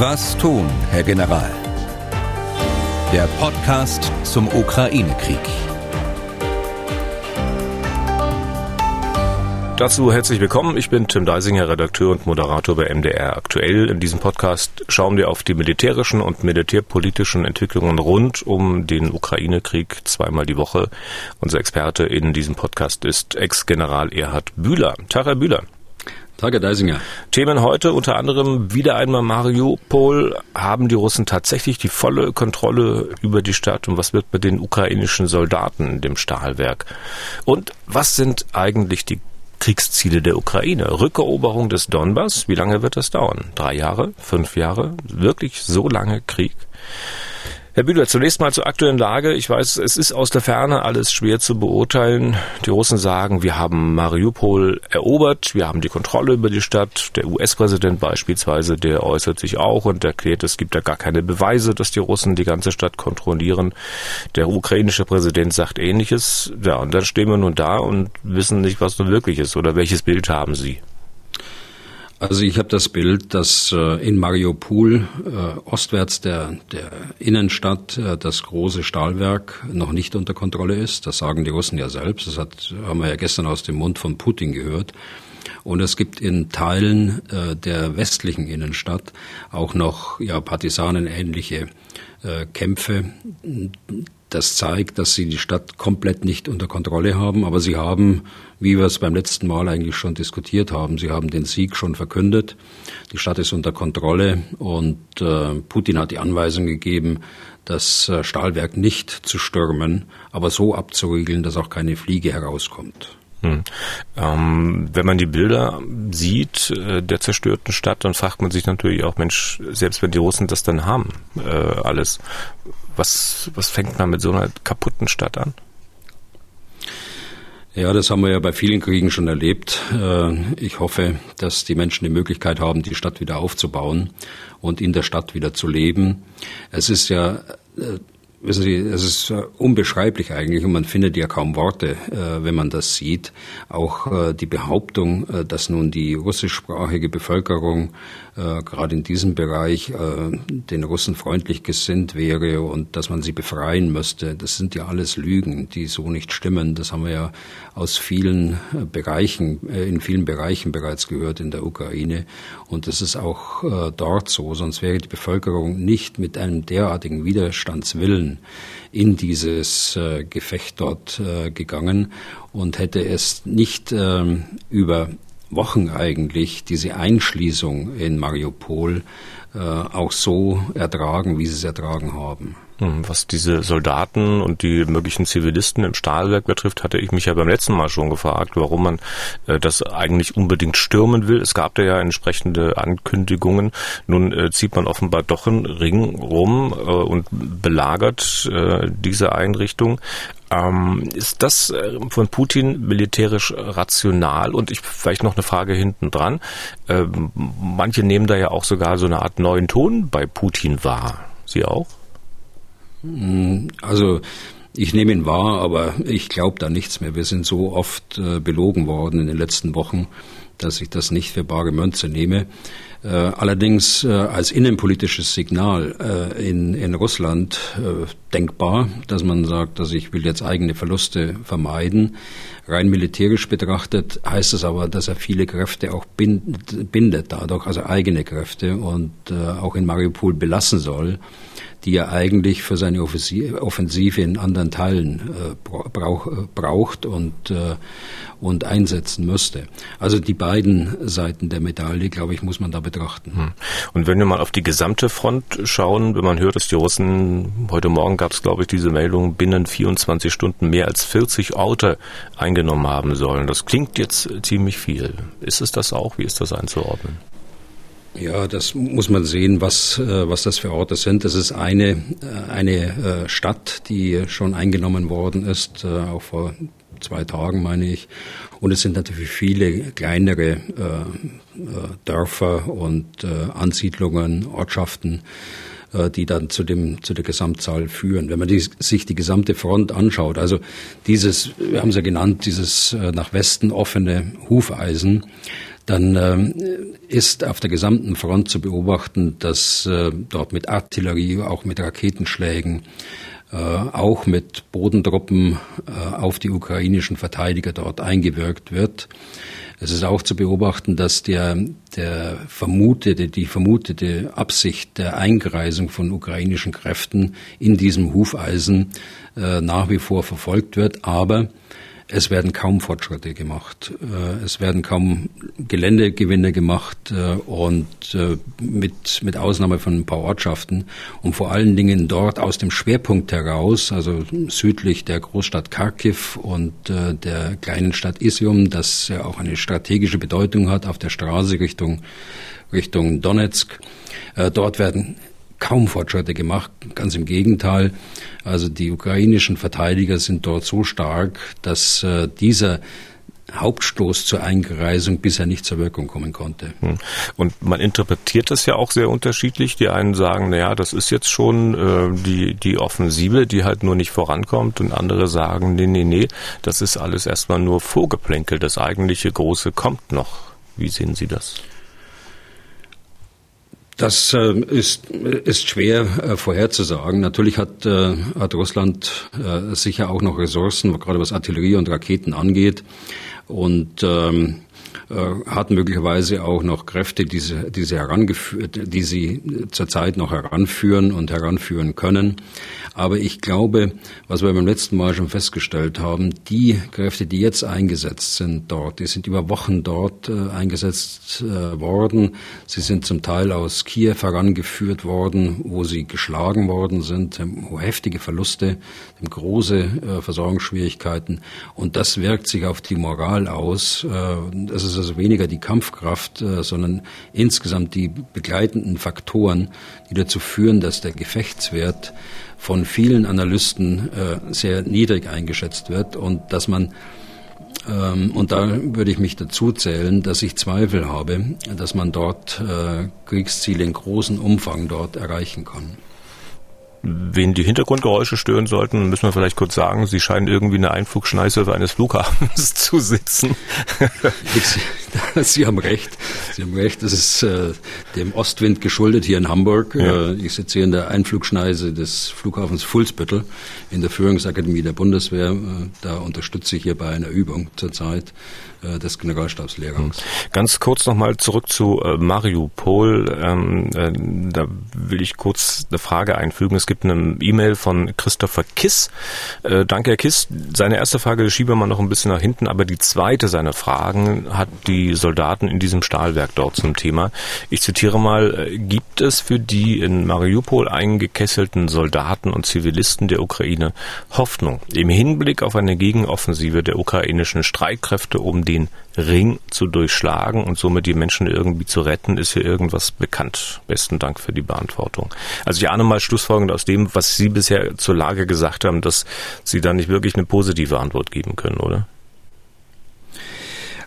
Was tun, Herr General? Der Podcast zum Ukraine-Krieg. Dazu herzlich willkommen. Ich bin Tim Deisinger, Redakteur und Moderator bei MDR aktuell. In diesem Podcast schauen wir auf die militärischen und militärpolitischen Entwicklungen rund um den Ukraine-Krieg zweimal die Woche. Unser Experte in diesem Podcast ist Ex-General Erhard Bühler. Tag, Herr Bühler. Tage Deisinger. Themen heute unter anderem wieder einmal Mariupol. Haben die Russen tatsächlich die volle Kontrolle über die Stadt und was wird mit den ukrainischen Soldaten in dem Stahlwerk? Und was sind eigentlich die Kriegsziele der Ukraine? Rückeroberung des Donbass, wie lange wird das dauern? Drei Jahre? Fünf Jahre? Wirklich so lange Krieg? Herr Bühler, zunächst mal zur aktuellen Lage. Ich weiß, es ist aus der Ferne alles schwer zu beurteilen. Die Russen sagen, wir haben Mariupol erobert, wir haben die Kontrolle über die Stadt. Der US-Präsident beispielsweise, der äußert sich auch und erklärt, es gibt da gar keine Beweise, dass die Russen die ganze Stadt kontrollieren. Der ukrainische Präsident sagt ähnliches. Ja, und dann stehen wir nun da und wissen nicht, was nun wirklich ist. Oder welches Bild haben Sie? Also ich habe das Bild, dass äh, in Mariupol äh, ostwärts der, der Innenstadt äh, das große Stahlwerk noch nicht unter Kontrolle ist. Das sagen die Russen ja selbst. Das hat, haben wir ja gestern aus dem Mund von Putin gehört. Und es gibt in Teilen äh, der westlichen Innenstadt auch noch ja, partisanenähnliche äh, Kämpfe. Das zeigt, dass sie die Stadt komplett nicht unter Kontrolle haben, aber sie haben, wie wir es beim letzten Mal eigentlich schon diskutiert haben, sie haben den Sieg schon verkündet. Die Stadt ist unter Kontrolle und äh, Putin hat die Anweisung gegeben, das äh, Stahlwerk nicht zu stürmen, aber so abzuriegeln, dass auch keine Fliege herauskommt. Hm. Ähm, wenn man die Bilder sieht äh, der zerstörten Stadt, dann fragt man sich natürlich auch, Mensch, selbst wenn die Russen das dann haben, äh, alles, was, was fängt man mit so einer kaputten Stadt an? Ja, das haben wir ja bei vielen Kriegen schon erlebt. Äh, ich hoffe, dass die Menschen die Möglichkeit haben, die Stadt wieder aufzubauen und in der Stadt wieder zu leben. Es ist ja Wissen Sie, es ist äh, unbeschreiblich eigentlich und man findet ja kaum Worte, äh, wenn man das sieht. Auch äh, die Behauptung, dass nun die russischsprachige Bevölkerung gerade in diesem Bereich den Russen freundlich gesinnt wäre und dass man sie befreien müsste, das sind ja alles Lügen, die so nicht stimmen. Das haben wir ja aus vielen Bereichen, in vielen Bereichen bereits gehört in der Ukraine. Und das ist auch dort so, sonst wäre die Bevölkerung nicht mit einem derartigen Widerstandswillen Willen in dieses äh, Gefecht dort äh, gegangen und hätte es nicht ähm, über Wochen eigentlich diese Einschließung in Mariupol äh, auch so ertragen, wie sie es ertragen haben. Hm, was diese Soldaten und die möglichen Zivilisten im Stahlwerk betrifft, hatte ich mich ja beim letzten Mal schon gefragt, warum man äh, das eigentlich unbedingt stürmen will. Es gab da ja entsprechende Ankündigungen. Nun äh, zieht man offenbar doch einen Ring rum äh, und belagert äh, diese Einrichtung. Ähm, ist das äh, von Putin militärisch rational? Und ich vielleicht noch eine Frage hinten dran. Ähm, manche nehmen da ja auch sogar so eine Art neuen Ton bei Putin wahr. Sie auch? Hm, also ich nehme ihn wahr, aber ich glaube da nichts mehr. Wir sind so oft äh, belogen worden in den letzten Wochen, dass ich das nicht für bare Münze nehme. Äh, allerdings äh, als innenpolitisches Signal äh, in, in Russland denkbar, dass man sagt, dass ich will jetzt eigene Verluste vermeiden. Rein militärisch betrachtet heißt es aber, dass er viele Kräfte auch bindet, bindet dadurch, also eigene Kräfte und auch in Mariupol belassen soll die er eigentlich für seine Offensive in anderen Teilen äh, äh, braucht und, äh, und einsetzen müsste. Also die beiden Seiten der Medaille, glaube ich, muss man da betrachten. Hm. Und wenn wir mal auf die gesamte Front schauen, wenn man hört, dass die Russen, heute Morgen gab es, glaube ich, diese Meldung, binnen 24 Stunden mehr als 40 Orte eingenommen haben sollen. Das klingt jetzt ziemlich viel. Ist es das auch? Wie ist das einzuordnen? Ja, das muss man sehen, was, äh, was das für Orte sind. Das ist eine, äh, eine äh, Stadt, die schon eingenommen worden ist, auch vor zwei Tagen, meine ich. Und es sind natürlich viele kleinere Dörfer und Ansiedlungen, Ortschaften, die dann zu dem zu der Gesamtzahl führen. Wenn man die, sich die gesamte Front anschaut, also dieses, wir haben es ja genannt, dieses nach Westen offene Hufeisen, dann ähm, ist auf der gesamten Front zu beobachten, dass äh, dort mit Artillerie, auch mit Raketenschlägen, äh, auch mit Bodentruppen äh, auf die ukrainischen Verteidiger dort eingewirkt wird. Es ist auch zu beobachten, dass der, der vermutete, die vermutete Absicht der Eingreisung von ukrainischen Kräften in diesem Hufeisen äh, nach wie vor verfolgt wird. Aber es werden kaum Fortschritte gemacht. Äh, es werden kaum Geländegewinne gemacht äh, und äh, mit, mit Ausnahme von ein paar Ortschaften und vor allen Dingen dort aus dem Schwerpunkt heraus, also südlich der Großstadt Kharkiv und der kleinen Stadt Isium, das ja auch eine strategische Bedeutung hat auf der Straße Richtung, Richtung Donetsk. Dort werden kaum Fortschritte gemacht. Ganz im Gegenteil. Also die ukrainischen Verteidiger sind dort so stark, dass äh, dieser Hauptstoß zur Eingereisung bisher nicht zur Wirkung kommen konnte. Hm. Und man interpretiert das ja auch sehr unterschiedlich. Die einen sagen, naja, das ist jetzt schon äh, die, die Offensive, die halt nur nicht vorankommt. Und andere sagen, nee, nee, nee, das ist alles erstmal nur Vorgeplänkel. Das eigentliche Große kommt noch. Wie sehen Sie das? Das äh, ist, ist schwer äh, vorherzusagen. Natürlich hat, äh, hat Russland sicher auch noch Ressourcen, gerade was Artillerie und Raketen angeht. Und ähm, äh, hat möglicherweise auch noch Kräfte, die sie, die sie herangeführt, die sie zurzeit noch heranführen und heranführen können. Aber ich glaube, was wir beim letzten Mal schon festgestellt haben, die Kräfte, die jetzt eingesetzt sind dort, die sind über Wochen dort äh, eingesetzt äh, worden. Sie sind zum Teil aus Kiew herangeführt worden, wo sie geschlagen worden sind, haben heftige Verluste, große äh, Versorgungsschwierigkeiten. Und das wirkt sich auf die Moral aus. Äh, das ist also weniger die Kampfkraft, äh, sondern insgesamt die begleitenden Faktoren, die dazu führen, dass der Gefechtswert von vielen Analysten äh, sehr niedrig eingeschätzt wird und dass man ähm, und da würde ich mich dazu zählen, dass ich Zweifel habe, dass man dort äh, Kriegsziele in großem Umfang dort erreichen kann. Wen die Hintergrundgeräusche stören sollten, müssen wir vielleicht kurz sagen, sie scheinen irgendwie in der Einflugschneise eines Flughafens zu sitzen. Sie haben recht. Sie haben recht. Das ist äh, dem Ostwind geschuldet hier in Hamburg. Ja. Äh, ich sitze hier in der Einflugschneise des Flughafens Fuhlsbüttel in der Führungsakademie der Bundeswehr. Äh, da unterstütze ich hier bei einer Übung zurzeit äh, des Generalstabslehrers. Hm. Ganz kurz nochmal zurück zu äh, Mariupol. Ähm, äh, da will ich kurz eine Frage einfügen. Es gibt eine E-Mail von Christopher Kiss. Äh, danke, Herr Kiss. Seine erste Frage schieben wir mal noch ein bisschen nach hinten, aber die zweite seiner Fragen hat die Soldaten in diesem Stahlwerk dort zum Thema. Ich zitiere mal, äh, gibt es für die in Mariupol eingekesselten Soldaten und Zivilisten der Ukraine Hoffnung im Hinblick auf eine Gegenoffensive der ukrainischen Streitkräfte, um den Ring zu durchschlagen und somit die Menschen irgendwie zu retten, ist hier irgendwas bekannt. Besten Dank für die Beantwortung. Also ich ahne mal schlussfolgernd aus dem, was Sie bisher zur Lage gesagt haben, dass Sie da nicht wirklich eine positive Antwort geben können, oder?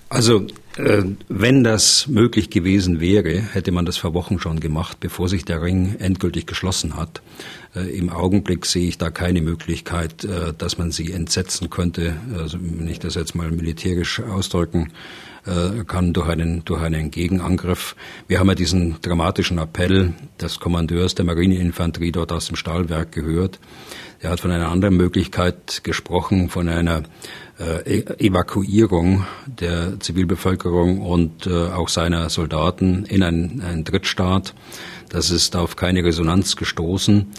Also äh, wenn das möglich gewesen wäre, hätte man das vor Wochen schon gemacht, bevor sich der Ring endgültig geschlossen hat. Äh, Im Augenblick sehe ich da keine Möglichkeit, äh, dass man sie entsetzen könnte, also wenn ich das jetzt mal militärisch ausdrücken äh, kann, durch einen, durch einen Gegenangriff. Wir haben ja diesen dramatischen Appell des Kommandeurs der Marineinfanterie dort aus dem Stahlwerk gehört. Er hat von einer anderen Möglichkeit gesprochen, von einer äh, e-, Evakuierung der Zivilbevölkerung und äh, auch seiner Soldaten in einen, einen Drittstaat. Das ist auf keine Resonanz gestoßen,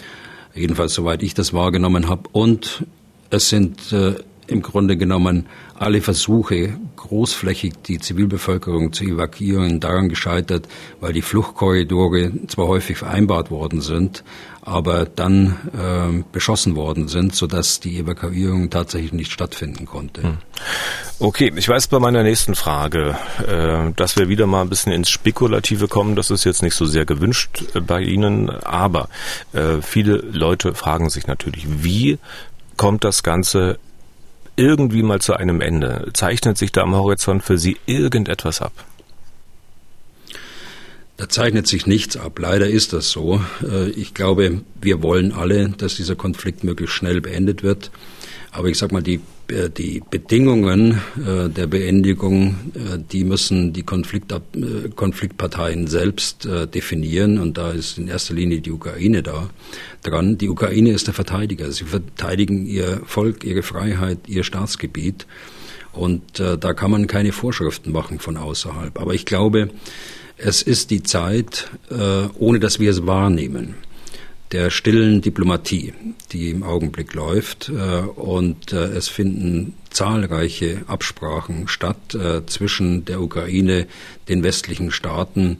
jedenfalls soweit ich das wahrgenommen habe. Und es sind äh, im Grunde genommen alle Versuche, großflächig die Zivilbevölkerung zu evakuieren, daran gescheitert, weil die Fluchtkorridore zwar häufig vereinbart worden sind, aber dann äh, beschossen worden sind, sodass die Evakuierung tatsächlich nicht stattfinden konnte. Hm. Okay, ich weiß bei meiner nächsten Frage, äh, dass wir wieder mal ein bisschen ins Spekulative kommen. Das ist jetzt nicht so sehr gewünscht äh, bei Ihnen, aber äh, viele Leute fragen sich natürlich, wie kommt das Ganze irgendwie mal zu einem Ende? Zeichnet sich da am Horizont für Sie irgendetwas ab? Da zeichnet sich nichts ab. Leider ist das so. Äh, ich glaube, wir wollen alle, dass dieser Konflikt möglichst schnell beendet wird. Aber ich sage mal, die die Bedingungen der Beendigung, die müssen die Konflikt, Konfliktparteien selbst definieren und da ist in erster Linie die Ukraine da dran. Die Ukraine ist der Verteidiger. Sie verteidigen ihr Volk, ihre Freiheit, ihr Staatsgebiet und da kann man keine Vorschriften machen von außerhalb. Aber ich glaube, es ist die Zeit, ohne dass wir es wahrnehmen der stillen Diplomatie, die im Augenblick läuft. Äh, und äh, es finden zahlreiche Absprachen statt äh, zwischen der Ukraine, den westlichen Staaten,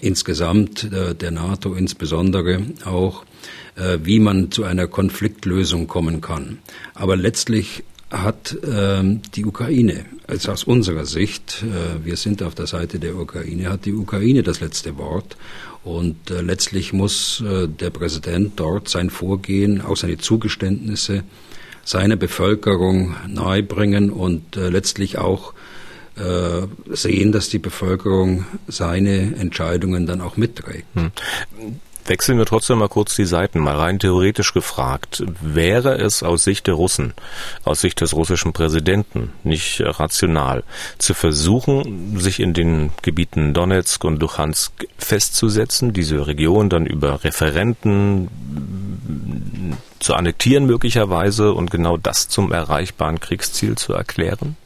insgesamt der NATO insbesondere auch, wie man zu einer Konfliktlösung kommen kann. Aber letztlich hat die Ukraine, also aus unserer Sicht, wir sind auf der Seite der Ukraine, hat die Ukraine das letzte Wort. Und äh, letztlich muss äh, der Präsident dort sein Vorgehen, auch seine Zugeständnisse seiner Bevölkerung nahebringen und äh, letztlich auch äh, sehen, dass die Bevölkerung seine Entscheidungen dann auch mitträgt. Hm. Wechseln wir trotzdem mal kurz die Seiten, mal rein theoretisch gefragt. Wäre es aus Sicht der Russen, aus Sicht des russischen Präsidenten nicht rational, zu versuchen, sich in den Gebieten Donetsk und Luhansk festzusetzen, diese Region dann über Referenten zu annektieren möglicherweise und genau das zum erreichbaren Kriegsziel zu erklären?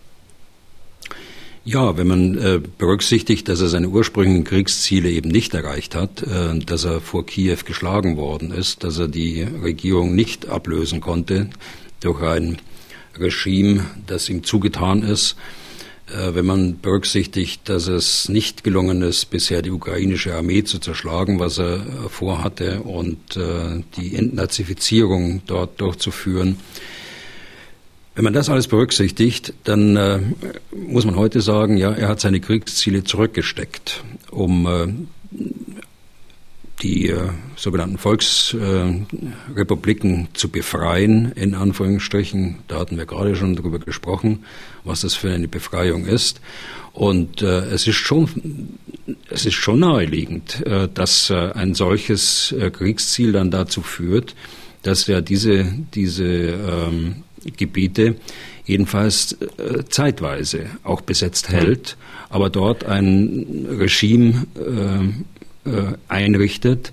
Ja, wenn man äh, berücksichtigt, dass er seine ursprünglichen Kriegsziele eben nicht erreicht hat, äh, dass er vor Kiew geschlagen worden ist, dass er die Regierung nicht ablösen konnte durch ein Regime, das ihm zugetan ist, äh, wenn man berücksichtigt, dass es nicht gelungen ist, bisher die ukrainische Armee zu zerschlagen, was er vorhatte, und die Entnazifizierung dort durchzuführen, wenn man das alles berücksichtigt, dann äh, muss man heute sagen, ja, er hat seine Kriegsziele zurückgesteckt, um äh, die äh, sogenannten Volksrepubliken zu befreien, in Anführungsstrichen. Da hatten wir gerade schon darüber gesprochen, was das für eine Befreiung ist. Und äh, es ist schon, es ist schon naheliegend, äh, dass äh, ein solches äh, Kriegsziel dann dazu führt, dass ja diese, diese ähm, Gebiete jedenfalls äh, zeitweise auch besetzt hält, aber dort ein Regime äh, äh, einrichtet,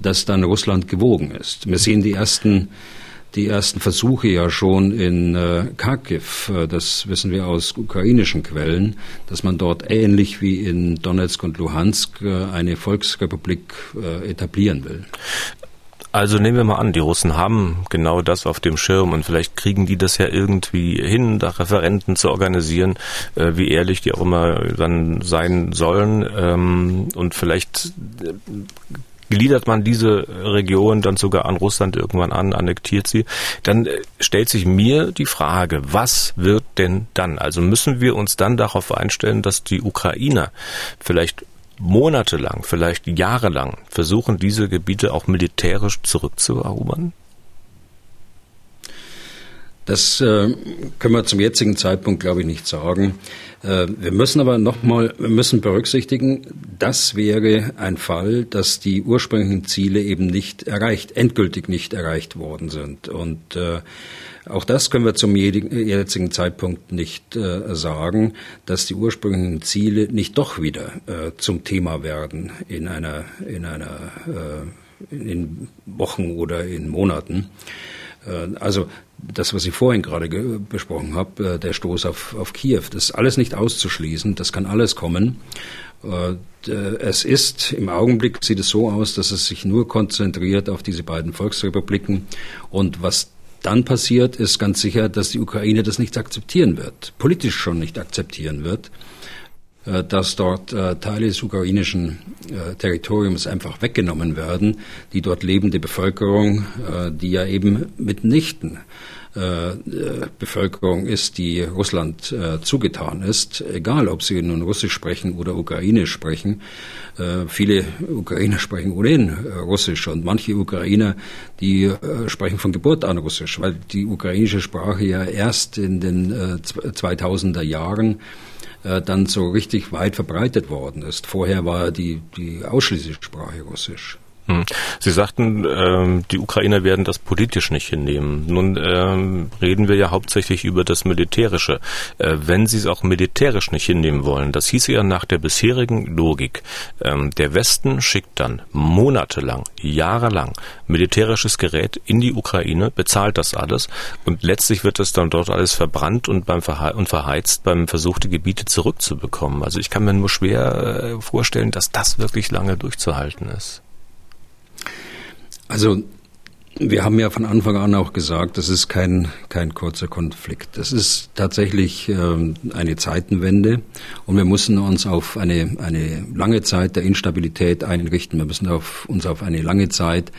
das dann Russland gewogen ist. Wir sehen die ersten die ersten Versuche ja schon in äh, Kharkiv, äh, das wissen wir aus ukrainischen Quellen, dass man dort ähnlich wie in Donetsk und Luhansk äh, eine Volksrepublik äh, etablieren will. Also nehmen wir mal an, die Russen haben genau das auf dem Schirm und vielleicht kriegen die das ja irgendwie hin, da Referenten zu organisieren, äh, wie ehrlich die auch immer dann sein sollen. Ähm, und vielleicht äh, gliedert man diese Region dann sogar an Russland irgendwann an, annektiert sie, dann äh, stellt sich mir die Frage, was wird denn dann? Also müssen wir uns dann darauf einstellen, dass die Ukrainer vielleicht monatelang, vielleicht jahrelang versuchen, diese Gebiete auch militärisch zurückzuerobern? Das äh, können wir zum jetzigen Zeitpunkt, glaube ich, nicht sagen. Äh, wir müssen aber nochmal, berücksichtigen, das wäre ein Fall, dass die ursprünglichen Ziele eben nicht erreicht, endgültig nicht erreicht worden sind. Und äh, auch das können wir zum jetzigen Zeitpunkt nicht äh, sagen, dass die ursprünglichen Ziele nicht doch wieder äh, zum Thema werden in einer, in einer, äh, in Wochen oder in Monaten. Äh, also das, was ich vorhin gerade besprochen habe, äh, der Stoß auf, auf Kiew, das ist alles nicht auszuschließen, das kann alles kommen. Äh, es ist, im Augenblick sieht es so aus, dass es sich nur konzentriert auf diese beiden Volksrepubliken und was dann passiert, ist ganz sicher, dass die Ukraine das nicht akzeptieren wird, politisch schon nicht akzeptieren wird, äh, dass dort äh, Teile des ukrainischen äh, Territoriums einfach weggenommen werden, die dort lebende Bevölkerung, die ja eben mitnichten Bevölkerung ist, die Russland äh, zugetan ist, egal ob sie nun Russisch sprechen oder Ukrainisch sprechen. Äh, viele Ukrainer sprechen ohnehin Russisch und manche Ukrainer, die sprechen von Geburt an Russisch, weil die ukrainische Sprache ja erst in den 2000er Jahren dann so richtig weit verbreitet worden ist. Vorher war die, die ausschließliche Sprache Russisch. Hm. Sie sagten, ähm, die Ukrainer werden das politisch nicht hinnehmen. Nun ähm, reden wir ja hauptsächlich über das Militärische. Äh, wenn Sie es auch militärisch nicht hinnehmen wollen, das hieße ja nach der bisherigen Logik, ähm, der Westen schickt dann monatelang, jahrelang militärisches Gerät in die Ukraine, bezahlt das alles und letztlich wird es dann dort alles verbrannt und, beim Verhe und verheizt beim Versuch, die Gebiete zurückzubekommen. Also ich kann mir nur schwer äh, vorstellen, dass das wirklich lange durchzuhalten ist. Also wir haben ja von Anfang an auch gesagt, das ist kein, kein kurzer Konflikt. Das ist tatsächlich ähm, eine Zeitenwende und wir müssen uns auf eine, eine lange Zeit der Instabilität einrichten. Wir müssen auf, uns auf eine lange Zeit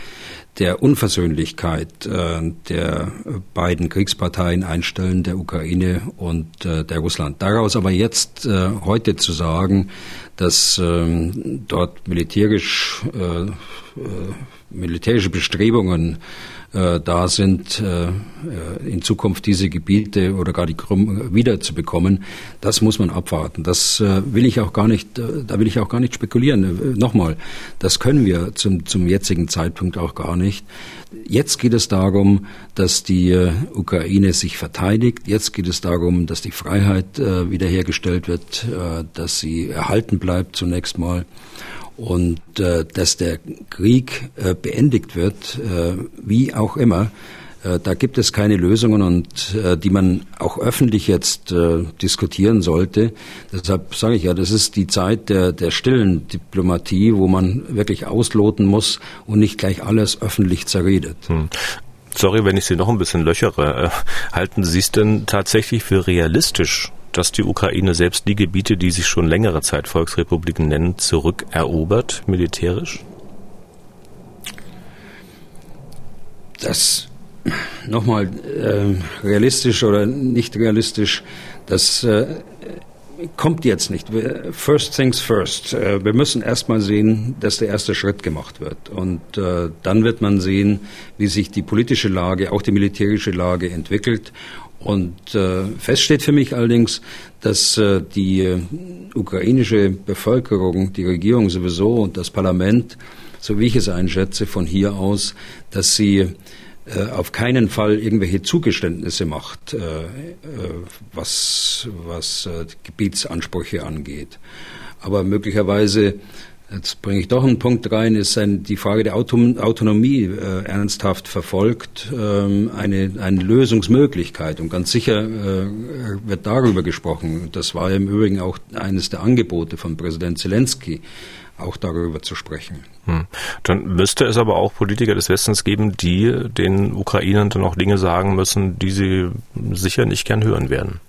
der Unversöhnlichkeit äh, der beiden Kriegsparteien einstellen, der Ukraine und äh, der Russland. Daraus aber jetzt äh, heute zu sagen, dass ähm, dort militärisch militärische Bestrebungen äh, da sind, äh, äh, in Zukunft diese Gebiete oder gar die Krim wiederzubekommen, das muss man abwarten. Das äh, will ich auch gar nicht, äh, da will ich auch gar nicht spekulieren. Äh, nochmal, das können wir zum, zum jetzigen Zeitpunkt auch gar nicht. Jetzt geht es darum, dass die Ukraine sich verteidigt. Jetzt geht es darum, dass die Freiheit wiederhergestellt wird, dass sie erhalten bleibt zunächst mal und äh, dass der Krieg äh, beendigt wird, äh, wie auch immer. Äh, da gibt es keine Lösungen und äh, die man auch öffentlich jetzt äh, diskutieren sollte. Deshalb sage ich ja, das ist die Zeit der, der stillen Diplomatie, wo man wirklich ausloten muss und nicht gleich alles öffentlich zerredet. Hm. Sorry, wenn ich Sie noch ein bisschen löchere. Äh, halten Sie es denn tatsächlich für realistisch, dass die Ukraine selbst die Gebiete, die sich schon längere Zeit Volksrepubliken nennen, zurückerobert, militärisch? Das nochmal äh, realistisch oder nicht realistisch, das äh, kommt jetzt nicht. First things first. Äh, wir müssen erstmal sehen, dass der erste Schritt gemacht wird. Und äh, dann wird man sehen, wie sich die politische Lage, auch die militärische Lage entwickelt. Und äh, fest steht für mich allerdings, dass die ukrainische Bevölkerung, die Regierung sowieso und das Parlament, so wie ich es einschätze, von hier aus, dass sie auf keinen Fall irgendwelche Zugeständnisse macht, äh, äh, was, was äh, Gebietsansprüche angeht. Aber möglicherweise Jetzt bringe ich doch einen Punkt rein, ist ein, die Frage der Autonomie äh, ernsthaft verfolgt, ähm, eine, eine Lösungsmöglichkeit. Und ganz sicher äh, wird darüber gesprochen. Das war im Übrigen auch eines der Angebote von Präsident Zelensky, auch darüber zu sprechen. Hm. Dann müsste es aber auch Politiker des Westens geben, die den Ukrainern dann auch Dinge sagen müssen, die sie sicher nicht gern hören werden.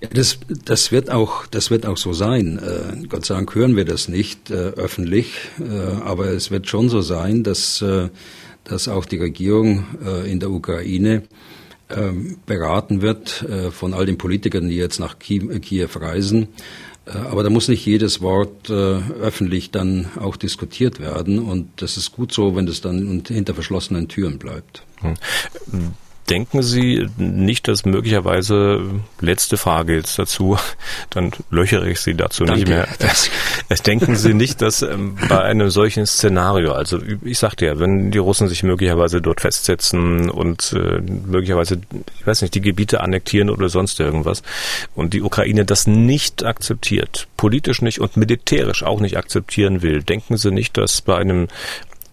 Ja, das, das, wird auch, das wird auch so sein. Äh, Gott sei Dank hören wir das nicht äh, öffentlich, äh, aber es wird schon so sein, dass, äh, dass auch die Regierung äh, in der Ukraine ähm, beraten wird äh, von all den Politikern, die jetzt nach Kiew reisen. Aber da muss nicht jedes Wort öffentlich dann auch diskutiert werden. Und das ist gut so, wenn das dann hinter verschlossenen Türen bleibt. Denken Sie nicht, dass möglicherweise, letzte Frage jetzt dazu, dann löchere ich Sie dazu Danke. nicht mehr. Denken Sie nicht, dass ähm, bei einem solchen Szenario, also ich sagte ja, wenn die Russen sich möglicherweise dort festsetzen und äh, möglicherweise, ich weiß nicht, die Gebiete annektieren oder sonst irgendwas und die Ukraine das nicht akzeptiert, politisch nicht und militärisch auch nicht akzeptieren will, denken Sie nicht, dass bei einem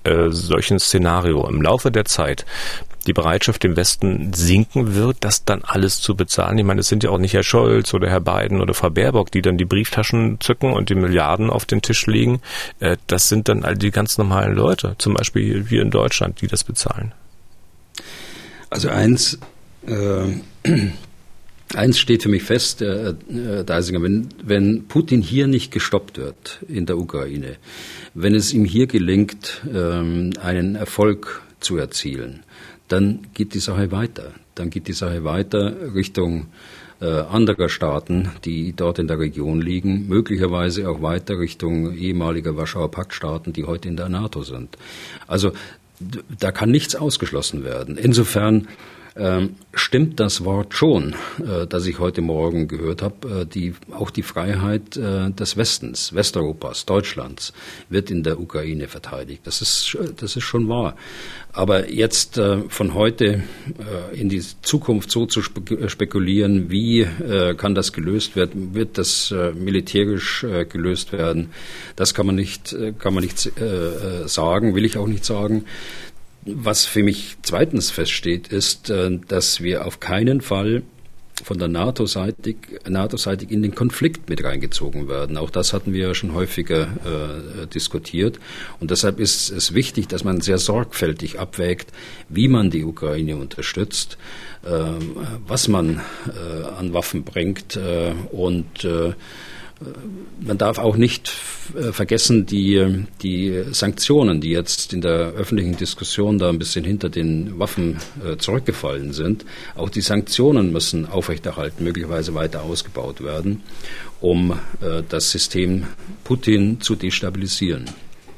äh, solchen Szenario im Laufe der Zeit die Bereitschaft im Westen sinken wird, das dann alles zu bezahlen. Ich meine, es sind ja auch nicht Herr Scholz oder Herr Biden oder Frau Baerbock, die dann die Brieftaschen zücken und die Milliarden auf den Tisch legen. Äh, das sind dann all die ganz normalen Leute, zum Beispiel hier in Deutschland, die das bezahlen. Also eins, äh, eins steht für mich fest, äh, äh, Deisinger, wenn, wenn Putin hier nicht gestoppt wird in der Ukraine, wenn es ihm hier gelingt, äh, einen Erfolg zu erzielen, dann geht die Sache weiter. Dann geht die Sache weiter Richtung äh, anderer Staaten, die dort in der Region liegen, möglicherweise auch weiter Richtung ehemaliger Warschauer Paktstaaten, die heute in der NATO sind. Also da kann nichts ausgeschlossen werden. Insofern ähm, stimmt das Wort schon, äh, das ich heute Morgen gehört habe. Äh, die, auch die Freiheit äh, des Westens, Westeuropas, Deutschlands wird in der Ukraine verteidigt. Das ist, das ist schon wahr. Aber jetzt äh, von heute äh, in die Zukunft so zu spekulieren, wie äh, kann das gelöst werden, wird das militärisch gelöst werden, das kann man nicht, kann man nicht sagen, will ich auch nicht sagen. Was für mich zweitens feststeht, ist, äh, dass wir auf keinen Fall von der NATO-seitig NATO -seitig in den Konflikt mit reingezogen werden. Auch das hatten wir ja schon häufiger äh, diskutiert. Und deshalb ist es wichtig, dass man sehr sorgfältig abwägt, wie man die Ukraine unterstützt, äh, was man äh, an Waffen bringt äh, und äh, man darf auch nicht äh, vergessen, die, die Sanktionen, die jetzt in der öffentlichen Diskussion da ein bisschen hinter den Waffen äh, zurückgefallen sind, auch die Sanktionen müssen aufrechterhalten, möglicherweise weiter ausgebaut werden, um äh, das System Putin zu destabilisieren.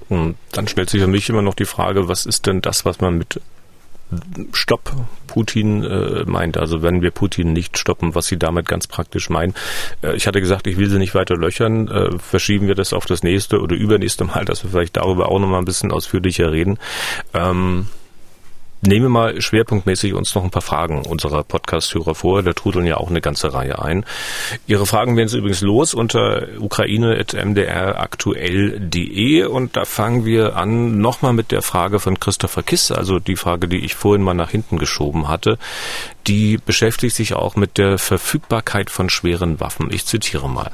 Und dann stellt sich für mich immer noch die Frage, was ist denn das, was man mit Stopp Putin äh, meint. Also wenn wir Putin nicht stoppen, was sie damit ganz praktisch meinen. Äh, ich hatte gesagt, ich will sie nicht weiter löchern. Äh, verschieben wir das auf das nächste oder übernächste Mal, dass wir vielleicht darüber auch nochmal ein bisschen ausführlicher reden. Ähm, Nehmen wir mal schwerpunktmäßig uns noch ein paar Fragen unserer Podcast-Hörer vor. Da trudeln ja auch eine ganze Reihe ein. Ihre Fragen werden Sie übrigens los unter ukraine.mdraktuell.de und da fangen wir an nochmal mit der Frage von Christopher Kiss, also die Frage, die ich vorhin mal nach hinten geschoben hatte die beschäftigt sich auch mit der Verfügbarkeit von schweren Waffen. Ich zitiere mal.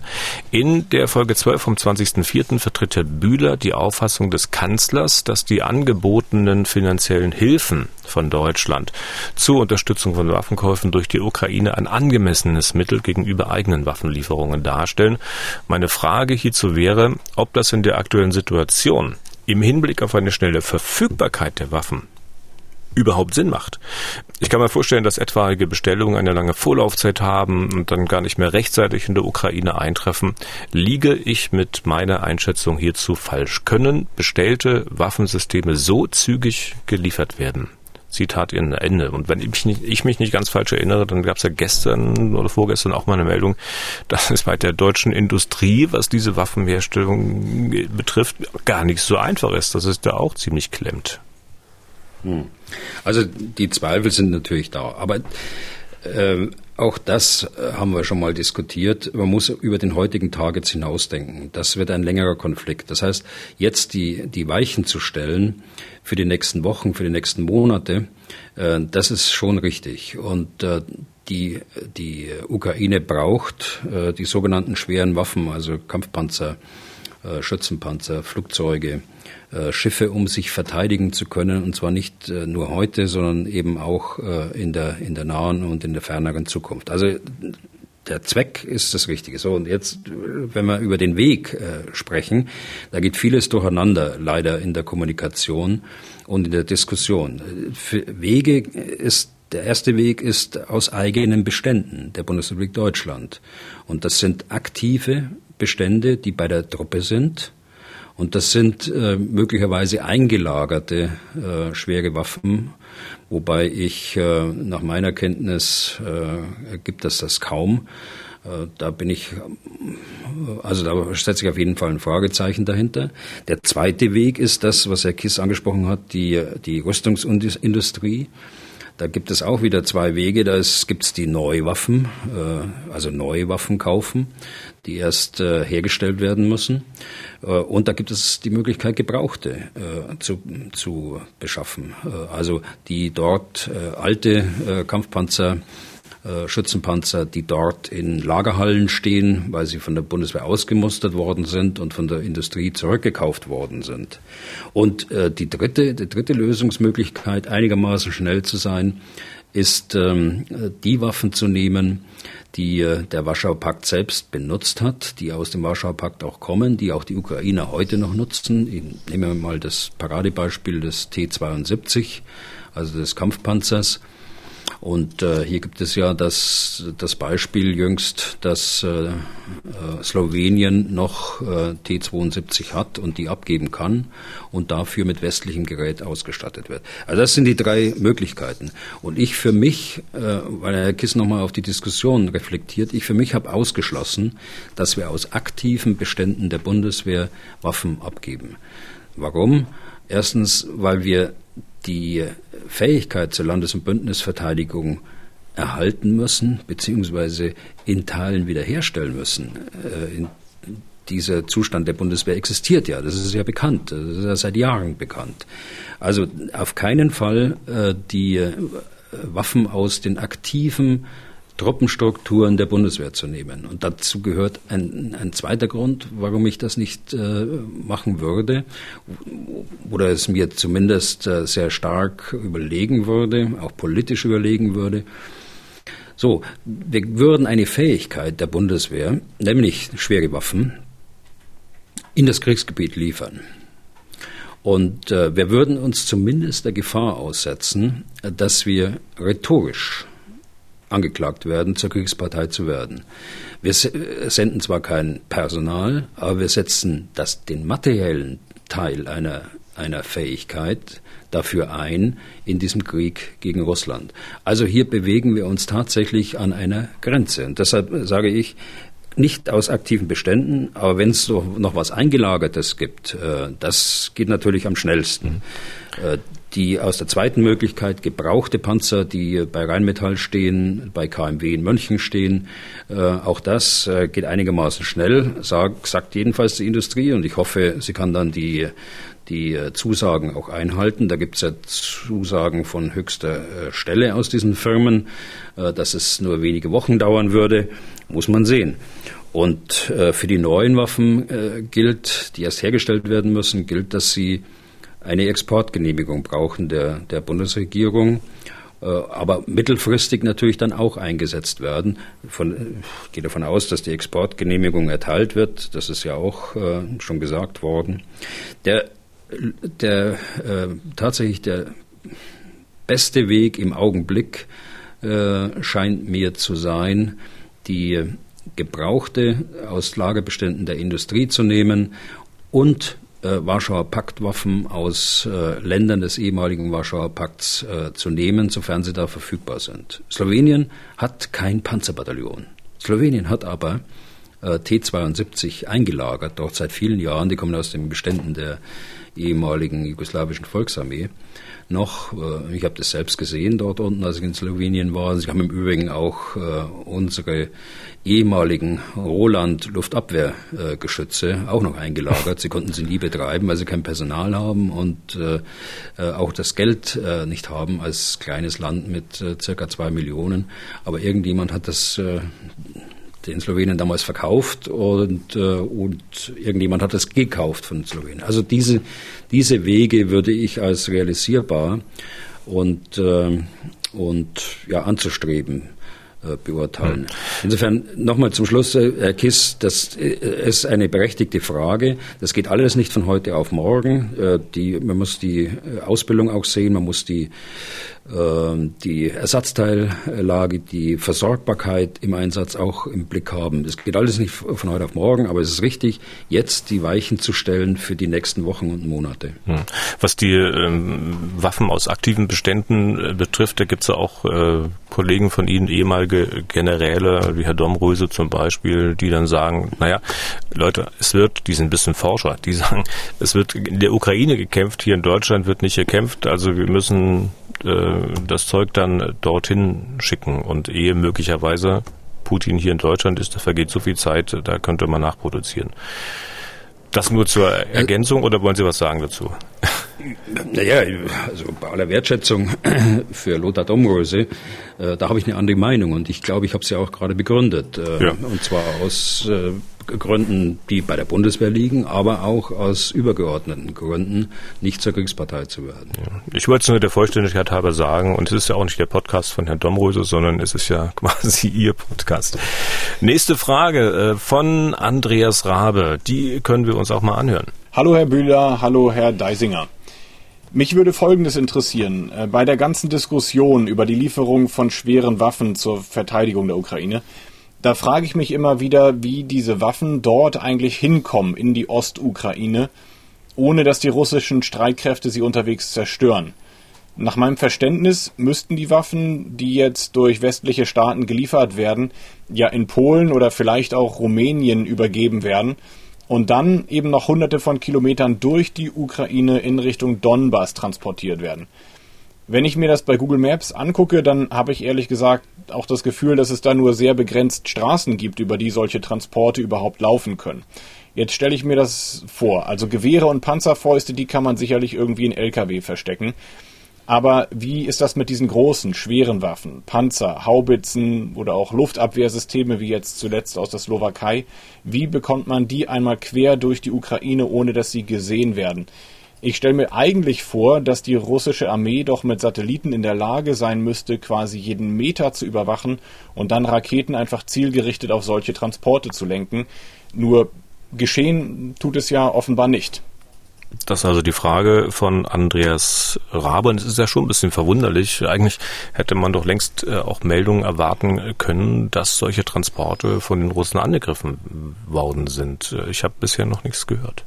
In der Folge 12 vom 20.04. vertritt Herr Bühler die Auffassung des Kanzlers, dass die angebotenen finanziellen Hilfen von Deutschland zur Unterstützung von Waffenkäufen durch die Ukraine ein angemessenes Mittel gegenüber eigenen Waffenlieferungen darstellen. Meine Frage hierzu wäre, ob das in der aktuellen Situation im Hinblick auf eine schnelle Verfügbarkeit der Waffen überhaupt Sinn macht. Ich kann mir vorstellen, dass etwaige Bestellungen eine lange Vorlaufzeit haben und dann gar nicht mehr rechtzeitig in der Ukraine eintreffen. Liege ich mit meiner Einschätzung hierzu falsch? Können bestellte Waffensysteme so zügig geliefert werden? Zitat in Ende. Und wenn ich mich nicht, ich mich nicht ganz falsch erinnere, dann gab es ja gestern oder vorgestern auch mal eine Meldung, dass es bei der deutschen Industrie, was diese Waffenherstellung betrifft, gar nicht so einfach ist. Das ist da auch ziemlich klemmt. Hm. Also die Zweifel sind natürlich da, aber äh, auch das äh, haben wir schon mal diskutiert. Man muss über den heutigen Tag jetzt hinausdenken. Das wird ein längerer Konflikt. Das heißt, jetzt die, die Weichen zu stellen für die nächsten Wochen, für die nächsten Monate, äh, das ist schon richtig. Und äh, die, die Ukraine braucht äh, die sogenannten schweren Waffen, also Kampfpanzer, äh, Schützenpanzer, Flugzeuge, Schiffe, um sich verteidigen zu können, und zwar nicht äh, nur heute, sondern eben auch äh, in der, in der nahen und in der ferneren Zukunft. Also der Zweck ist das Richtige. So, und jetzt, wenn wir über den Weg äh, sprechen, da geht vieles durcheinander, leider in der Kommunikation und in der Diskussion. Für Wege ist der erste Weg ist aus eigenen Beständen der Bundesrepublik Deutschland. Und das sind aktive Bestände, die bei der Truppe sind und das sind äh, möglicherweise eingelagerte äh, schwere Waffen, wobei ich äh, nach meiner Kenntnis äh, gibt es das kaum. Äh, da bin ich, äh, also da setze ich auf jeden Fall ein Fragezeichen dahinter. Der zweite Weg ist das, was Herr Kiss angesprochen hat, die, die Rüstungsindustrie. Da gibt es auch wieder zwei Wege. Da gibt es die Neuwaffen, also neue Waffen kaufen, die erst äh, hergestellt werden müssen. Äh, und da gibt es die Möglichkeit, Gebrauchte zu, zu beschaffen. Also die dort alte Kampfpanzer äh, Schützenpanzer, die dort in Lagerhallen stehen, weil sie von der Bundeswehr ausgemustert worden sind und von der Industrie zurückgekauft worden sind. Und äh, die dritte, die dritte Lösungsmöglichkeit, einigermaßen schnell zu sein, ist ähm, die Waffen zu nehmen, die äh, der Warschauer Pakt selbst benutzt hat, die aus dem Warschauer Pakt auch kommen, die auch die Ukrainer heute noch nutzen. Ich nehme mal das Paradebeispiel des T-72, also des Kampfpanzers Und äh, hier gibt es ja das, das Beispiel jüngst, dass äh, äh Slowenien noch äh, T-72 hat und die abgeben kann und dafür mit westlichem Gerät ausgestattet wird. Also das sind die drei Möglichkeiten. Und ich für mich, äh, weil Herr Kiss nochmal auf die Diskussion reflektiert, ich für mich habe ausgeschlossen, dass wir aus aktiven Beständen der Bundeswehr Waffen abgeben. Warum? Erstens, weil wir die Fähigkeit zur Landes- und Bündnisverteidigung erhalten müssen, beziehungsweise in Teilen wiederherstellen müssen. Äh, dieser Zustand der Bundeswehr existiert ja, das ist ja bekannt, das ist ja seit Jahren bekannt. Also auf keinen Fall äh, die Waffen aus den aktiven Truppenstrukturen der Bundeswehr zu nehmen. Und dazu gehört ein, ein zweiter Grund, warum ich das nicht äh, machen würde oder es mir zumindest äh, sehr stark überlegen würde, auch politisch überlegen würde. So, wir würden eine Fähigkeit der Bundeswehr, nämlich schwere Waffen, in das Kriegsgebiet liefern. Und äh, wir würden uns zumindest der Gefahr aussetzen, dass wir rhetorisch angeklagt werden, zur Kriegspartei zu werden. Wir senden zwar kein Personal, aber wir setzen das, den materiellen Teil einer, einer Fähigkeit dafür ein in diesem Krieg gegen Russland. Also hier bewegen wir uns tatsächlich an einer Grenze. Und deshalb sage ich, nicht aus aktiven Beständen, aber wenn es so noch was Eingelagertes gibt, äh, das geht natürlich am schnellsten. Mhm. Die aus der zweiten Möglichkeit gebrauchte Panzer, die bei Rheinmetall stehen, bei KMW in München stehen. Äh, auch das äh, geht einigermaßen schnell, sag, sagt jedenfalls die Industrie und ich hoffe, sie kann dann die, die äh, Zusagen auch einhalten. Da gibt es ja Zusagen von höchster äh, Stelle aus diesen Firmen, äh, dass es nur wenige Wochen dauern würde, muss man sehen. Und für die neuen Waffen gilt, die erst hergestellt werden müssen, gilt, dass sie eine Exportgenehmigung brauchen der, der Bundesregierung äh, aber mittelfristig natürlich dann auch eingesetzt werden. Von, ich gehe davon aus, dass die Exportgenehmigung erteilt wird. Das ist ja auch äh, schon gesagt worden. Der, der äh, tatsächlich der beste Weg im Augenblick äh, scheint mir zu sein, die Gebrauchte aus Lagerbeständen der Industrie zu nehmen und Warschauer Paktwaffen aus äh, Ländern des ehemaligen Warschauer Pakts äh, zu nehmen, sofern sie da verfügbar sind. Slowenien hat kein Panzerbataillon. Slowenien hat aber äh, T-72 eingelagert, dort seit vielen Jahren. Die kommen aus den Beständen der ehemaligen jugoslawischen Volksarmee noch. Äh, ich habe das selbst gesehen dort unten, als ich in Slowenien war. Sie haben im Übrigen auch äh, unsere ehemaligen Roland-Luftabwehrgeschütze auch noch eingelagert. Sie konnten sie nie betreiben, weil sie kein Personal haben und äh, auch das Geld nicht haben als kleines Land mit circa zwei Millionen. Aber irgendjemand hat das den Slowenien damals verkauft und, äh, und irgendjemand hat es gekauft von Slowenien. Also diese, diese Wege würde ich als realisierbar und, äh, und ja, anzustreben äh, beurteilen. Insofern nochmal zum Schluss, Herr Kiss, das ist eine berechtigte Frage. Das geht alles nicht von heute auf morgen. Die, man muss die Ausbildung auch sehen, man muss die die Ersatzteillage, die Versorgbarkeit im Einsatz auch im Blick haben. Das geht alles nicht von heute auf morgen, aber es ist richtig, jetzt die Weichen zu stellen für die nächsten Wochen und Monate. Hm. Was die ähm, Waffen aus aktiven Beständen äh, betrifft, da gibt es ja auch äh, Kollegen von Ihnen, ehemalige Generäle, wie Herr Domröse zum Beispiel, die dann sagen, naja, Leute, es wird, die sind ein bisschen Forscher, die sagen, es wird in der Ukraine gekämpft, hier in Deutschland wird nicht gekämpft, also wir müssen äh, das Zeug dann dorthin schicken. Und ehe möglicherweise Putin hier in Deutschland ist, da vergeht so viel Zeit, da könnte man nachproduzieren. Das nur zur Ergänzung oder wollen Sie was sagen dazu? Naja, also bei aller Wertschätzung für Lothar Domröse, äh, da habe ich eine andere Meinung und ich glaube, ich habe sie auch gerade begründet. Äh, ja. Und zwar aus äh, Gründen, die bei der Bundeswehr liegen, aber auch aus übergeordneten Gründen, nicht zur Kriegspartei zu werden. Ja. Ich wollte es nur der Vollständigkeit halber sagen, und es ist ja auch nicht der Podcast von Herrn Domröse, sondern es ist ja quasi Ihr Podcast. Nächste Frage äh, von Andreas Rabe, die können wir uns auch mal anhören. Hallo Herr Bühler, hallo Herr Deisinger. Mich würde Folgendes interessieren. Äh, bei der ganzen Diskussion über die Lieferung von schweren Waffen zur Verteidigung der Ukraine, da frage ich mich immer wieder, wie diese Waffen dort eigentlich hinkommen in die Ostukraine, ohne dass die russischen Streitkräfte sie unterwegs zerstören. Nach meinem Verständnis müssten die Waffen, die jetzt durch westliche Staaten geliefert werden, ja in Polen oder vielleicht auch Rumänien übergeben werden und dann eben noch hunderte von Kilometern durch die Ukraine in Richtung Donbass transportiert werden. Wenn ich mir das bei Google Maps angucke, dann habe ich ehrlich gesagt auch das Gefühl, dass es da nur sehr begrenzt Straßen gibt, über die solche Transporte überhaupt laufen können. Jetzt stelle ich mir das vor. Also Gewehre und Panzerfäuste, die kann man sicherlich irgendwie in LKW verstecken. Aber wie ist das mit diesen großen, schweren Waffen? Panzer, Haubitzen oder auch Luftabwehrsysteme wie jetzt zuletzt aus der Slowakei. Wie bekommt man die einmal quer durch die Ukraine, ohne dass sie gesehen werden? Ich stelle mir eigentlich vor, dass die russische Armee doch mit Satelliten in der Lage sein müsste, quasi jeden Meter zu überwachen und dann Raketen einfach zielgerichtet auf solche Transporte zu lenken. Nur geschehen tut es ja offenbar nicht. Das ist also die Frage von Andreas Rabe. Und es ist ja schon ein bisschen verwunderlich. Eigentlich hätte man doch längst äh, auch Meldungen erwarten können, dass solche Transporte von den Russen angegriffen worden sind. Äh, ich habe bisher noch nichts gehört.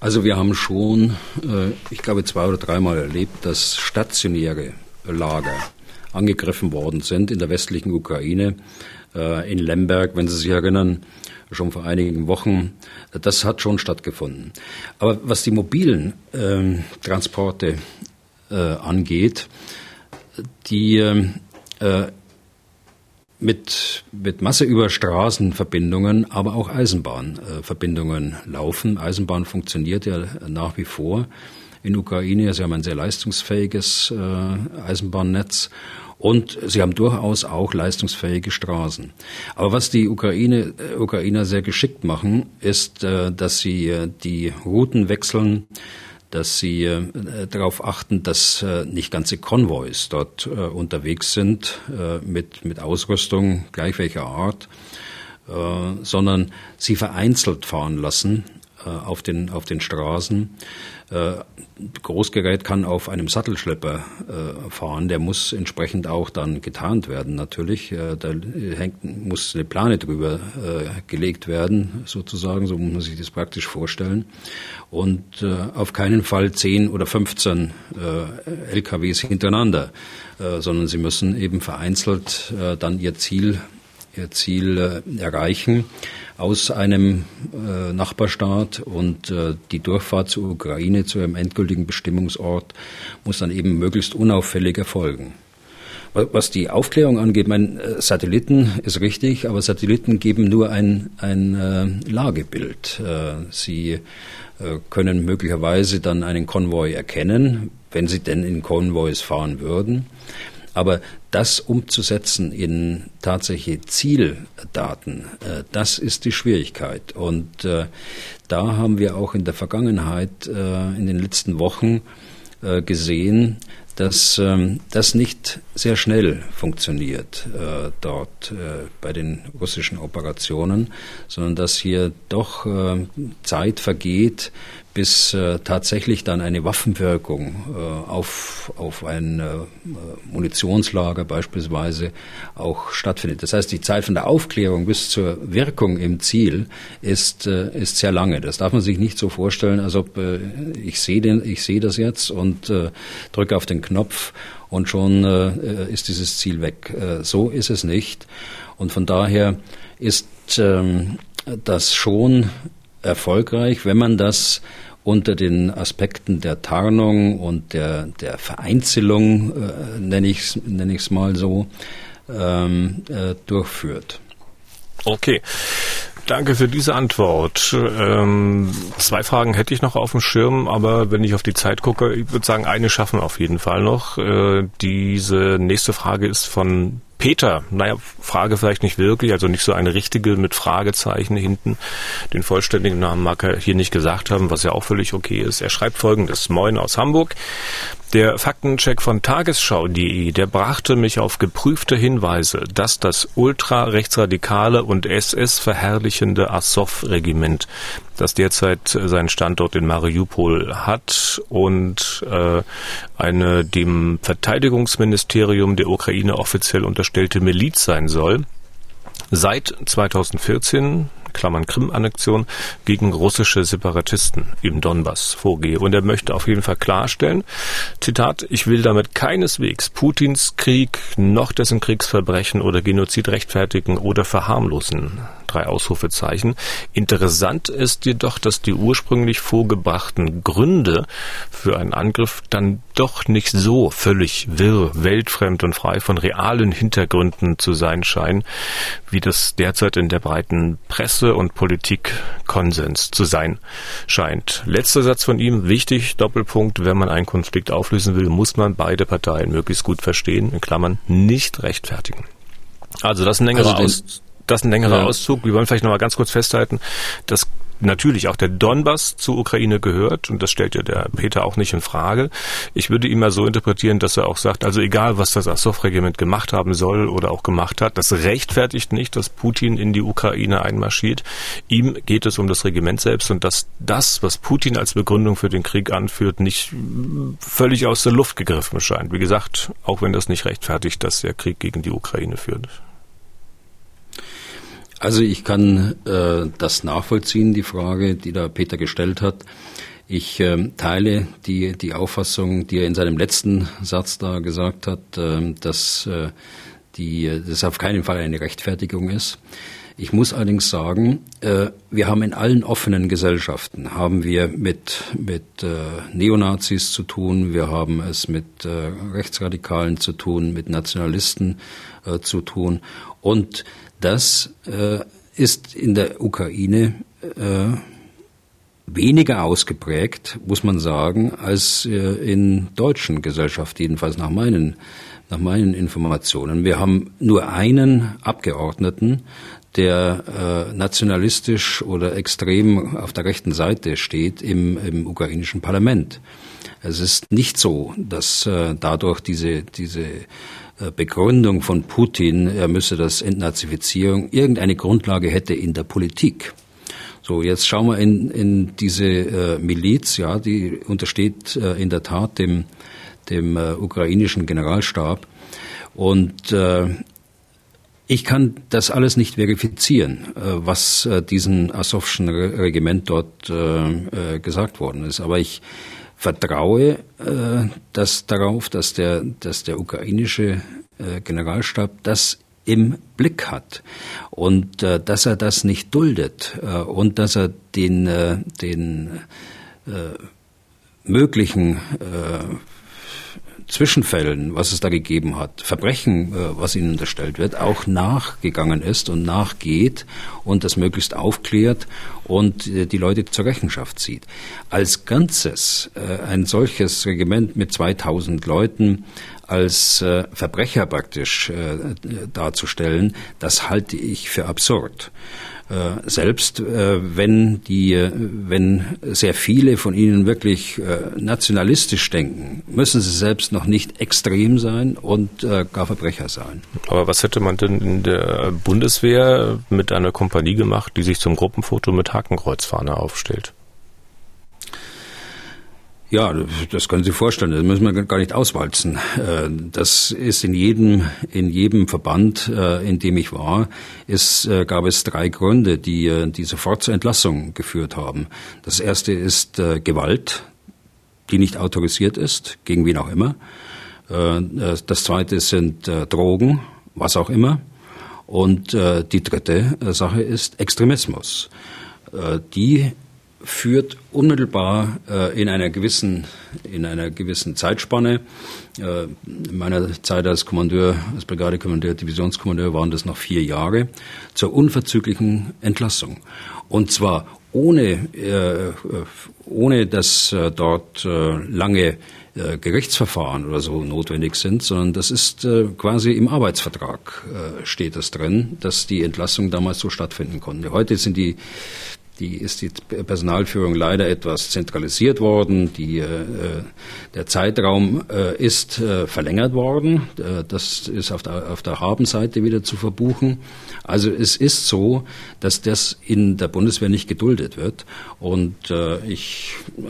Also wir haben schon, äh, ich glaube, zwei oder dreimal erlebt, dass stationäre Lager angegriffen worden sind in der westlichen Ukraine, in Lemberg, wenn Sie sich erinnern, schon vor einigen Wochen. Das hat schon stattgefunden. Aber was die mobilen äh, Transporte äh, angeht, die äh, mit, mit Masse über Straßenverbindungen, aber auch Eisenbahnverbindungen laufen. Eisenbahn funktioniert ja nach wie vor in Ukraine. Sie haben ein sehr leistungsfähiges äh, Eisenbahnnetz und sie haben durchaus auch leistungsfähige Straßen. Aber was die Ukraine, äh, Ukrainer sehr geschickt machen, ist, äh, dass sie äh, die Routen wechseln, dass sie darauf achten, dass nicht ganze Konvois dort unterwegs sind mit, mit Ausrüstung gleich welcher Art, sondern sie vereinzelt fahren lassen auf den, auf den Straßen äh, Großgerät kann auf einem Sattelschlepper äh, fahren, der muss entsprechend auch dann getarnt werden natürlich. Äh, da hängt, muss eine Plane drüber gelegt werden, sozusagen, so muss man sich das praktisch vorstellen. Und auf keinen Fall 10 oder 15 LKWs hintereinander, sondern sie müssen eben vereinzelt dann ihr Ziel, ihr Ziel erreichen aus einem äh, Nachbarstaat und äh, die Durchfahrt zur Ukraine zu einem endgültigen Bestimmungsort muss dann eben möglichst unauffällig erfolgen. Was die Aufklärung angeht, mein äh, Satelliten ist richtig, aber Satelliten geben nur ein, ein äh, Lagebild. Äh, sie äh, können möglicherweise dann einen Konvoi erkennen, wenn sie denn in Konvois fahren würden. Aber das umzusetzen in tatsächliche Zieldaten, äh, das ist die Schwierigkeit. Und äh, da haben wir auch in der Vergangenheit, äh, in den letzten Wochen gesehen, dass ähm, das nicht sehr schnell funktioniert dort bei den russischen Operationen, sondern dass hier doch Zeit vergeht, bis äh, tatsächlich dann eine Waffenwirkung äh, auf, auf ein äh, Munitionslager beispielsweise auch stattfindet. Das heißt, die Zeit von der Aufklärung bis zur Wirkung im Ziel ist, äh, ist sehr lange. Das darf man sich nicht so vorstellen, als ob äh, ich sehe den, ich sehe das jetzt und äh, drücke auf den Knopf und schon äh, ist dieses Ziel weg. Äh, so ist es nicht. Und von daher ist ähm, das schon erfolgreich, wenn man das unter den Aspekten der Tarnung und der, der Vereinzelung, äh, nenne ich es nenn ich's mal so, ähm, äh, durchführt. Okay. Danke für diese Antwort. Ähm, zwei Fragen hätte ich noch auf dem Schirm, aber wenn ich auf die Zeit gucke, ich würde sagen, eine schaffen wir auf jeden Fall noch. Äh, diese nächste Frage ist von Peter, naja, Frage vielleicht nicht wirklich, also nicht so eine richtige mit Fragezeichen hinten. Den vollständigen Namen mag er hier nicht gesagt haben, was ja auch völlig okay ist. Er schreibt folgendes. Moin aus Hamburg. Der Faktencheck von tagesschau.de, der brachte mich auf geprüfte Hinweise, dass das ultra-rechtsradikale und SS-verherrlichende Azov-Regiment, das derzeit seinen Standort in Mariupol hat und äh, eine dem Verteidigungsministerium der Ukraine offiziell unterstellte Miliz sein soll, seit 2014 Klammern Krim-Annexion, gegen russische Separatisten im Donbass vorgehe. Und er möchte auf jeden Fall klarstellen, Zitat, ich will damit keineswegs Putins Krieg noch dessen Kriegsverbrechen oder Genozid rechtfertigen oder verharmlosen drei Ausrufezeichen. Interessant ist jedoch, dass die ursprünglich vorgebrachten Gründe für einen Angriff dann doch nicht so völlig wirr, weltfremd und frei von realen Hintergründen zu sein scheinen, wie das derzeit in der breiten Presse und Politik Konsens zu sein scheint. Letzter Satz von ihm, wichtig, Doppelpunkt, wenn man einen Konflikt auflösen will, muss man beide Parteien möglichst gut verstehen, in Klammern nicht rechtfertigen. Also das ist ein längerer also Aus das ein längerer ja. Auszug. Wir wollen vielleicht noch mal ganz kurz festhalten, dass natürlich auch der Donbass zur Ukraine gehört und das stellt ja der Peter auch nicht in Frage. Ich würde ihn mal so interpretieren, dass er auch sagt, also egal was das Azov-Regiment gemacht haben soll oder auch gemacht hat, das rechtfertigt nicht, dass Putin in die Ukraine einmarschiert. Ihm geht es um das Regiment selbst und dass das, was Putin als Begründung für den Krieg anführt, nicht völlig aus der Luft gegriffen scheint. Wie gesagt, auch wenn das nicht rechtfertigt, dass der Krieg gegen die Ukraine führt. Also ich kann äh, das nachvollziehen, die Frage, die da Peter gestellt hat. Ich äh, teile die, die Auffassung, die er in seinem letzten Satz da gesagt hat, äh, dass äh, die, das auf keinen Fall eine Rechtfertigung ist. Ich muss allerdings sagen, äh, wir haben in allen offenen Gesellschaften haben wir mit mit äh, Neonazis zu tun, wir haben es mit äh, Rechtsradikalen zu tun, mit Nationalisten äh, zu tun und das äh, ist in der Ukraine äh, weniger ausgeprägt, muss man sagen, als äh, in deutschen Gesellschaften, jedenfalls nach meinen, nach meinen Informationen. Wir haben nur einen Abgeordneten, der äh, nationalistisch oder extrem auf der rechten Seite steht im, im ukrainischen Parlament. Es ist nicht so, dass äh, dadurch diese, diese Begründung von Putin, er müsse das Entnazifizierung, irgendeine Grundlage hätte in der Politik. So, jetzt schauen wir in, in diese äh, Miliz, ja, die untersteht äh, in der Tat dem, dem äh, ukrainischen Generalstab. Und äh, ich kann das alles nicht verifizieren, äh, was äh, diesem Asowschen Regiment dort äh, gesagt worden ist. Aber ich vertraue äh, das darauf, dass der, dass der ukrainische äh, Generalstab das im Blick hat und äh, dass er das nicht duldet äh, und dass er den, äh, den äh, möglichen äh, Zwischenfällen, was es da gegeben hat, Verbrechen, äh, was ihnen unterstellt wird, auch nachgegangen ist und nachgeht und das möglichst aufklärt und äh, die Leute zur Rechenschaft zieht. Als Ganzes äh, ein solches Regiment mit 2000 Leuten als Verbrecher praktisch darzustellen, das halte ich für absurd. Äh, selbst äh, wenn die, wenn sehr viele von ihnen wirklich äh, nationalistisch denken, müssen sie selbst noch nicht extrem sein und gar Verbrecher sein. Aber was hätte man denn in der Bundeswehr mit einer Kompanie gemacht, die sich zum Gruppenfoto mit Hakenkreuzfahne aufstellt? Ja, das können Sie vorstellen. Das müssen wir gar nicht auswalzen. Äh, das ist in jedem, in jedem Verband, äh, in dem ich war, ist, äh, gab es drei Gründe, die, die sofort zur Entlassung geführt haben. Das erste ist Gewalt, die nicht autorisiert ist, gegen wen auch immer. Das zweite sind Drogen, was auch immer. Und die dritte Sache ist Extremismus. Die führt unmittelbar äh, in einer gewissen in einer gewissen Zeitspanne. Äh, in meiner Zeit als Kommandeur, als Brigadekommandeur, Divisionskommandeur waren das noch vier Jahre zur unverzüglichen Entlassung. Und zwar ohne äh, ohne dass äh, dort äh, lange äh, Gerichtsverfahren oder so notwendig sind, sondern das ist quasi im Arbeitsvertrag steht das drin, dass die Entlassung damals so stattfinden konnte. Heute sind die die ist die Personalführung leider etwas zentralisiert worden. Die, äh, der Zeitraum äh, ist äh, verlängert worden. Äh, das ist auf der, auf der Habenseite wieder zu verbuchen. Also es ist so, dass das in der Bundeswehr nicht geduldet wird. Und äh, ich äh,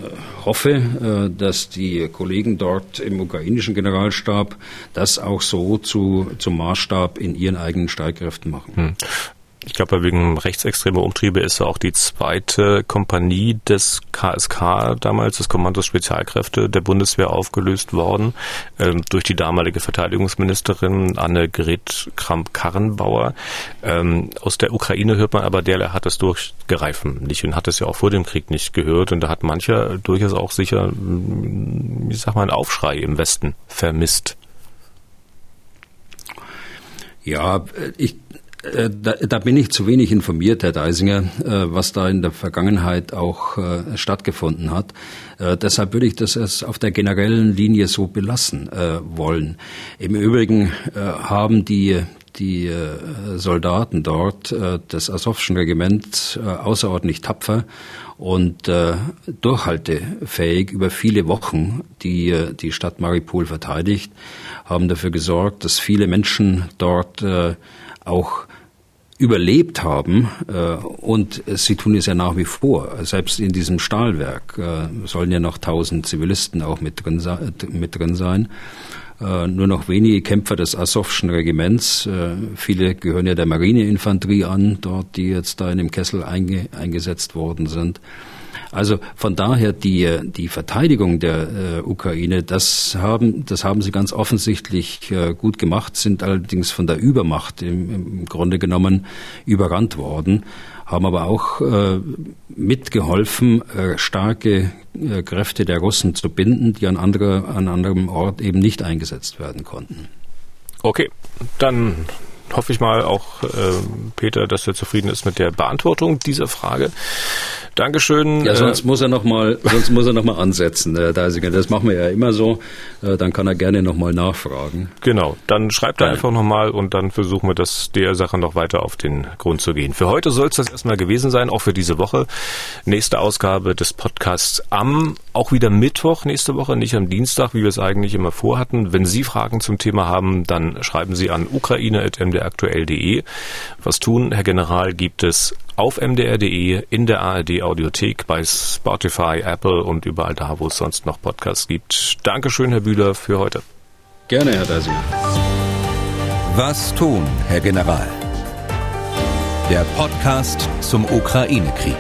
hoffe, dass die Kollegen dort im ukrainischen Generalstab das auch so zu, zum Maßstab in ihren eigenen Streitkräften machen. Hm ich glaube, wegen rechtsextremer Umtriebe ist auch die zweite Kompanie des KSK damals, des Kommandos Spezialkräfte der Bundeswehr aufgelöst worden, ähm, durch die damalige Verteidigungsministerin Annegret Kramp-Karrenbauer. Ähm, aus der Ukraine hört man aber, der hat es durchgereifen nicht und hat es ja auch vor dem Krieg nicht gehört und da hat mancher durchaus auch sicher, wie sag mal, einen Aufschrei im Westen vermisst. Ja, ich da, da, bin ich zu wenig informiert, Herr Deisinger, äh, was da in der Vergangenheit auch äh, stattgefunden hat. Deshalb würde ich das auf der generellen Linie so belassen wollen. Im Übrigen haben die die Soldaten dort des Asowschen Regiments außerordentlich tapfer und durchhaltefähig über viele Wochen die die Stadt Maripol verteidigt, haben dafür gesorgt, dass viele Menschen dort auch überlebt haben äh, und sie tun es ja nach wie vor. Selbst in diesem Stahlwerk äh, sollen ja noch tausend Zivilisten auch mit drin, mit drin sein. Äh, nur noch wenige Kämpfer des Asowschen Regiments, viele gehören ja der Marineinfanterie an, dort, die jetzt da in dem Kessel einge, eingesetzt worden sind. Also von daher die, die Verteidigung der äh, Ukraine, das haben, das haben sie ganz offensichtlich äh, gut gemacht, sind allerdings von der Übermacht im, im Grunde genommen überrannt worden, haben aber auch äh, mitgeholfen, äh, starke äh, Kräfte der Russen zu binden, die an, andere, an anderem Ort eben nicht eingesetzt werden konnten. Okay, dann hoffe ich mal auch, äh, Peter, dass er zufrieden ist mit der Beantwortung dieser Frage. Dankeschön. Ja, sonst äh, muss er noch mal, sonst muss er noch mal ansetzen, Herr Deisinger. Das machen wir ja immer so. Äh, dann kann er gerne noch mal nachfragen. Genau. Dann schreibt er einfach noch mal und dann versuchen wir, das der Sache noch weiter auf den Grund zu gehen. Für heute soll es das erstmal gewesen sein, auch für diese Woche. Nächste Ausgabe des Podcasts am, auch wieder Mittwoch nächste Woche, nicht am Dienstag, wie wir es eigentlich immer vorhatten. Wenn Sie Fragen zum Thema haben, dann schreiben Sie an ukraine.mdraktuell.de. Was tun, Herr General, gibt es auf mdr.de, in der ARD Audiothek, bei Spotify, Apple und überall da, wo es sonst noch Podcasts gibt. Dankeschön, Herr Bühler, für heute. Gerne, Herr Dasi. Was tun, Herr General? Der Podcast zum Ukraine-Krieg.